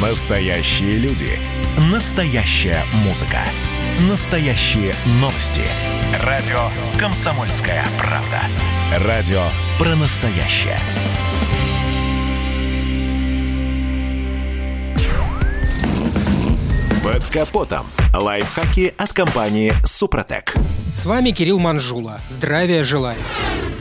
Настоящие люди. Настоящая музыка. Настоящие новости. Радио «Комсомольская правда». Радио про настоящее. Под капотом. Лайфхаки от компании «Супротек». С вами Кирилл Манжула. Здравия желаю.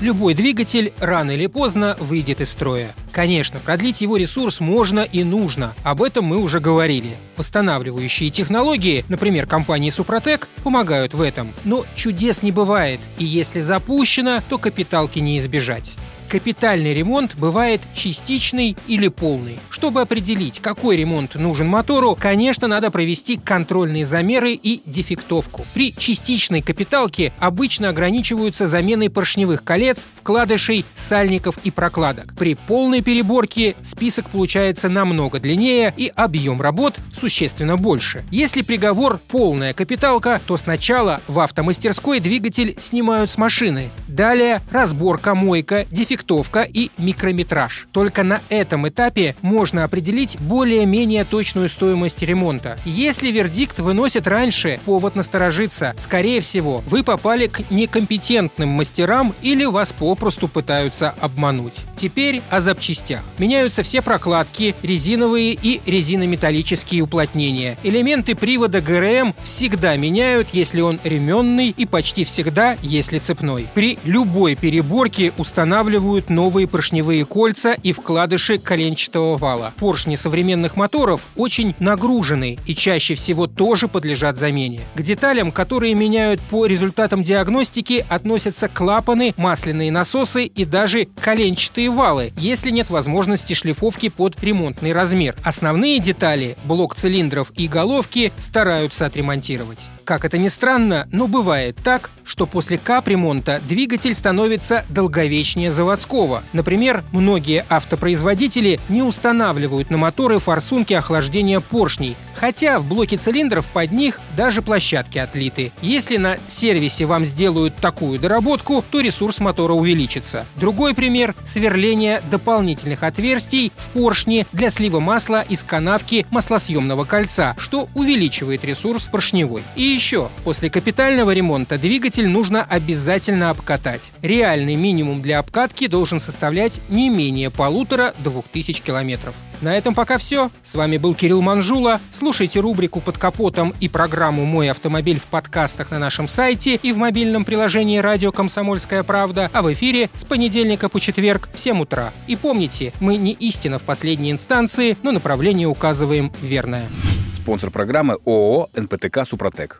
Любой двигатель рано или поздно выйдет из строя. Конечно, продлить его ресурс можно и нужно. Об этом мы уже говорили. Восстанавливающие технологии, например, компании Супротек, помогают в этом. Но чудес не бывает, и если запущено, то капиталки не избежать. Капитальный ремонт бывает частичный или полный. Чтобы определить, какой ремонт нужен мотору, конечно, надо провести контрольные замеры и дефектовку. При частичной капиталке обычно ограничиваются заменой поршневых колец, вкладышей, сальников и прокладок. При полной переборке список получается намного длиннее и объем работ существенно больше. Если приговор «полная капиталка», то сначала в автомастерской двигатель снимают с машины. Далее разборка, мойка, дефектовка дефектовка и микрометраж. Только на этом этапе можно определить более-менее точную стоимость ремонта. Если вердикт выносят раньше, повод насторожиться. Скорее всего, вы попали к некомпетентным мастерам или вас попросту пытаются обмануть. Теперь о запчастях. Меняются все прокладки, резиновые и резинометаллические уплотнения. Элементы привода ГРМ всегда меняют, если он ременный и почти всегда, если цепной. При любой переборке устанавливают существуют новые поршневые кольца и вкладыши коленчатого вала. Поршни современных моторов очень нагружены и чаще всего тоже подлежат замене. К деталям, которые меняют по результатам диагностики, относятся клапаны, масляные насосы и даже коленчатые валы, если нет возможности шлифовки под ремонтный размер. Основные детали, блок цилиндров и головки, стараются отремонтировать. Как это ни странно, но бывает так, что после капремонта двигатель становится долговечнее заводского. Например, многие автопроизводители не устанавливают на моторы форсунки охлаждения поршней, хотя в блоке цилиндров под них даже площадки отлиты. Если на сервисе вам сделают такую доработку, то ресурс мотора увеличится. Другой пример – сверление дополнительных отверстий в поршне для слива масла из канавки маслосъемного кольца, что увеличивает ресурс поршневой. И еще, после капитального ремонта двигатель нужно обязательно обкатать. Реальный минимум для обкатки должен составлять не менее полутора-двух тысяч километров. На этом пока все. С вами был Кирилл Манжула. Слушайте рубрику «Под капотом» и программу «Мой автомобиль» в подкастах на нашем сайте и в мобильном приложении «Радио Комсомольская правда», а в эфире с понедельника по четверг в 7 утра. И помните, мы не истина в последней инстанции, но направление указываем верное. Спонсор программы ООО «НПТК Супротек».